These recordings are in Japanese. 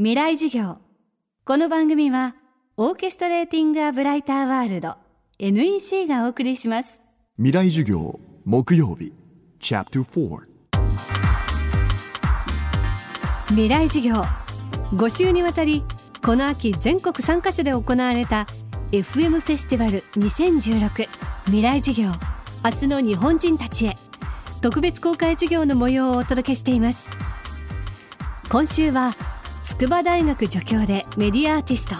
未来授業。この番組はオーケストレーティング・ア・ブライター・ワールド NEC がお送りします。未来授業木曜日チャプター未来授業。5週にわたりこの秋全国3カ所で行われた FM フェスティバル2016未来授業。明日の日本人たちへ特別公開授業の模様をお届けしています。今週は筑波大学助教でメディアアーティスト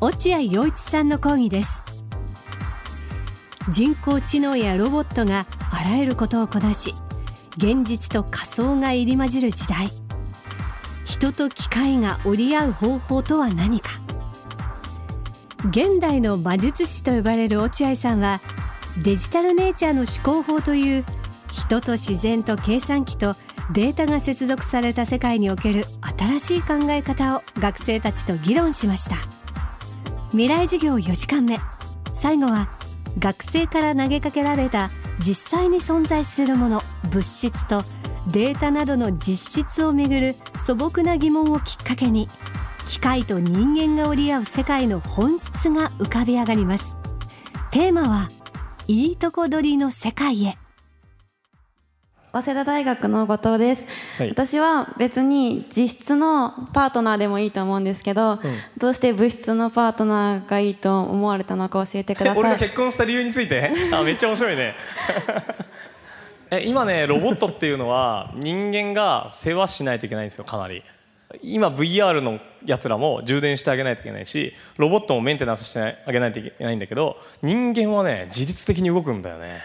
落合陽一さんの講義です。人工知能やロボットがあらゆることをこなし現実と仮想が入り混じる時代。人と機械が折り合う方法とは何か。現代の魔術師と呼ばれる落合さんはデジタルネイチャーの思考法という人と自然と計算機とデータが接続された世界における新しい考え方を学生たちと議論しました。未来授業4時間目。最後は学生から投げかけられた実際に存在するもの物質とデータなどの実質をめぐる素朴な疑問をきっかけに機械と人間が折り合う世界の本質が浮かび上がります。テーマはいいとこ取りの世界へ。早稲田大学の後藤です、はい。私は別に実質のパートナーでもいいと思うんですけど、どうして物質のパートナーがいいと思われたのか教えてください。俺が結婚した理由について？あめっちゃ面白いね。え今ねロボットっていうのは人間が世話しないといけないんですよかなり。今 VR のやつらも充電してあげないといけないしロボットもメンテナンスしてあげないといけないんだけど人間はね自律的に動くんだよね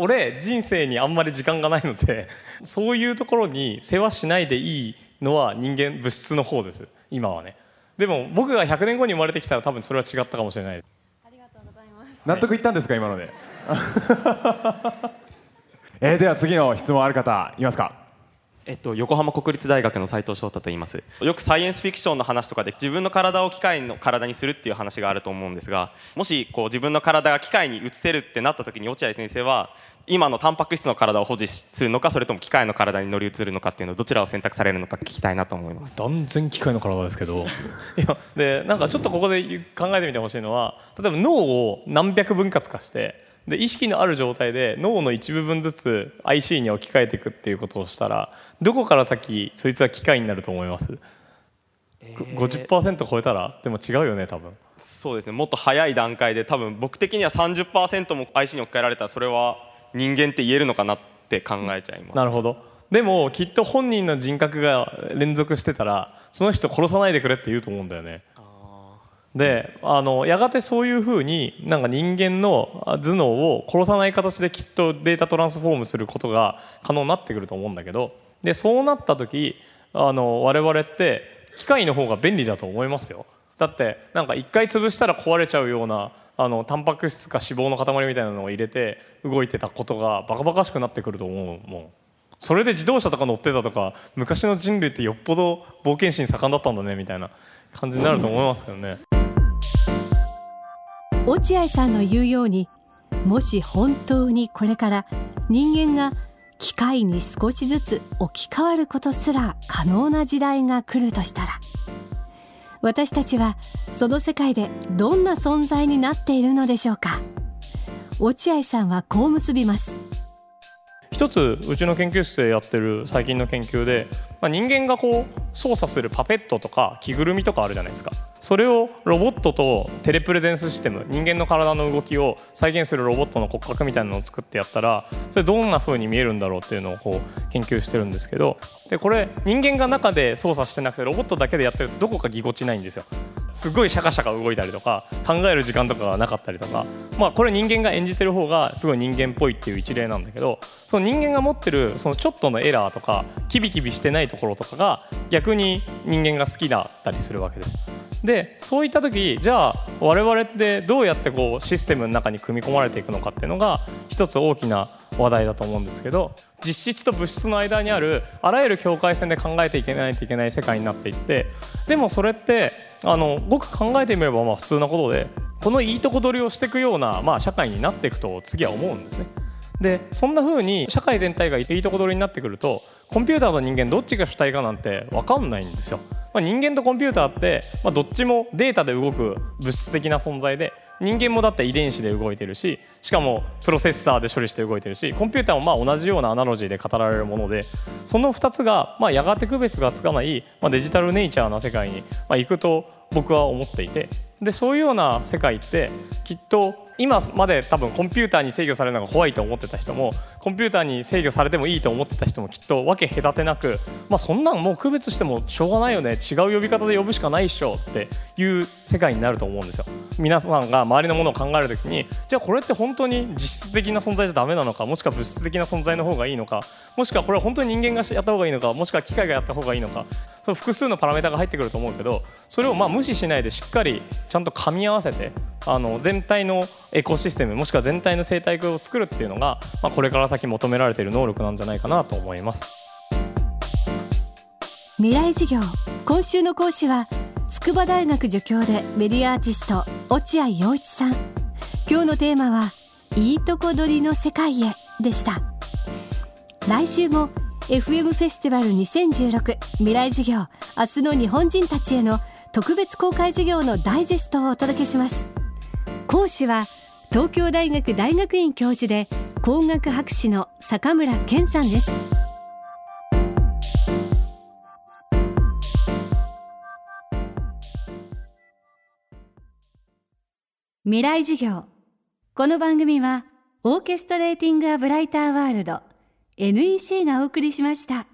俺人生にあんまり時間がないので そういうところに世話しないでいいのは人間物質の方です。今はね。でも僕が100年後に生まれてきたら多分それは違ったかもしれない。納得いったんですか今ので。えーでは次の質問ある方いますか？えっと、横浜国立大学の斉藤翔太と言います。よくサイエンスフィクションの話とかで自分の体を機械の体にするっていう話があると思うんですがもしこう自分の体が機械に移せるってなった時に落合先生は今のタンパク質の体を保持するのかそれとも機械の体に乗り移るのかっていうのをどちらを選択されるのか聞きたいなと思います。断然機械の体ですけど。いやでなんかちょっとここで考えてみてほしいのは例えば脳を何百分割化してで意識のある状態で脳の一部分ずつ IC に置き換えていくっていうことをしたらどこから先そいつは機械になると思います、50%超えたら？でも違うよね多分。そうですね。もっと早い段階で多分僕的には30%も IC に置き換えられたらそれは人間って言えるのかなって考えちゃいます。なるほど。でもきっと本人の人格が連続してたらその人殺さないでくれって言うと思うんだよねであのやがてそういうふうになんか人間の頭脳を殺さない形できっとデータトランスフォームすることが可能になってくると思うんだけどでそうなった時あの我々って機械の方が便利だと思いますよだってなんか一回潰したら壊れちゃうようなあのタンパク質か脂肪の塊みたいなのを入れて動いてたことがバカバカしくなってくると思うもんそれで自動車とか乗ってたとか昔の人類ってよっぽど冒険心盛んだったんだねみたいな感じになると思いますけどね。落合さんの言うようにもし本当にこれから人間が機械に少しずつ置き換わることすら可能な時代が来るとしたら私たちはその世界でどんな存在になっているのでしょうか？落合さんはこう結びます。一つうちの研究室でやってる最近の研究で、まあ、人間がこう操作するパペットとか着ぐるみとかあるじゃないですか。それをロボットとテレプレゼンスシステム人間の体の動きを再現するロボットの骨格みたいなのを作ってやったらそれどんな風に見えるんだろうっていうのをこう研究してるんですけどでこれ人間が中で操作してなくてロボットだけでやってるとどこかぎこちないんですよ。すごいシャカシャカ動いたりとか考える時間とかがなかったりとかまあこれ人間が演じてる方がすごい人間っぽいっていう一例なんだけどその人間が持ってるそのちょっとのエラーとかキビキビしてないところとかが逆に人間が好きだったりするわけです。でそういった時じゃあ我々ってどうやってこうシステムの中に組み込まれていくのかっていうのが一つ大きな話題だと思うんですけど実質と物質の間にあるあらゆる境界線で考えていけないといけない世界になっていってでもそれってあのごく考えてみればまあ普通なことでこのいいとこ取りをしていくような、まあ、社会になっていくと次は思うんですね。でそんな風に社会全体がいいとこ取りになってくるとコンピューターと人間どっちが主体かなんて分かんないんですよ。まあ、人間とコンピューターって、まあ、どっちもデータで動く物質的な存在で人間もだって遺伝子で動いてるししかもプロセッサーで処理して動いてるしコンピューターもまあ同じようなアナロジーで語られるものでその2つがまあやがて区別がつかない、まあ、デジタルネイチャーな世界にまあ行くと僕は思っていてでそういうような世界ってきっと今まで多分コンピューターに制御されるのが怖いと思ってた人もコンピューターに制御されてもいいと思ってた人もきっと分け隔てなく、まあ、そんなんもう区別してもしょうがないよね違う呼び方で呼ぶしかないっしょっていう世界になると思うんですよ。皆さんが周りのものを考えるときにじゃあこれって本当に実質的な存在じゃダメなのかもしくは物質的な存在の方がいいのかもしくはこれは本当に人間がやった方がいいのかもしくは機械がやった方がいいのかその複数のパラメータが入ってくると思うけどそれをまあ無視しないでしっかりちゃんと噛み合わせてあの全体のエコシステムもしくは全体の生態系を作るっていうのが、まあ、これから先求められている能力なんじゃないかなと思います。未来授業今週の講師は筑波大学助教でメディアアーティスト落合陽一さん。今日のテーマはいいとこ取りの世界へでした。来週も FM フェスティバル2016未来授業明日の日本人たちへの特別公開授業のダイジェストをお届けします。講師は東京大学大学院教授で工学博士の坂村健さんです未来授業この番組はオーケストレーティング・ア・ブライター・ワールド NEC がお送りしました。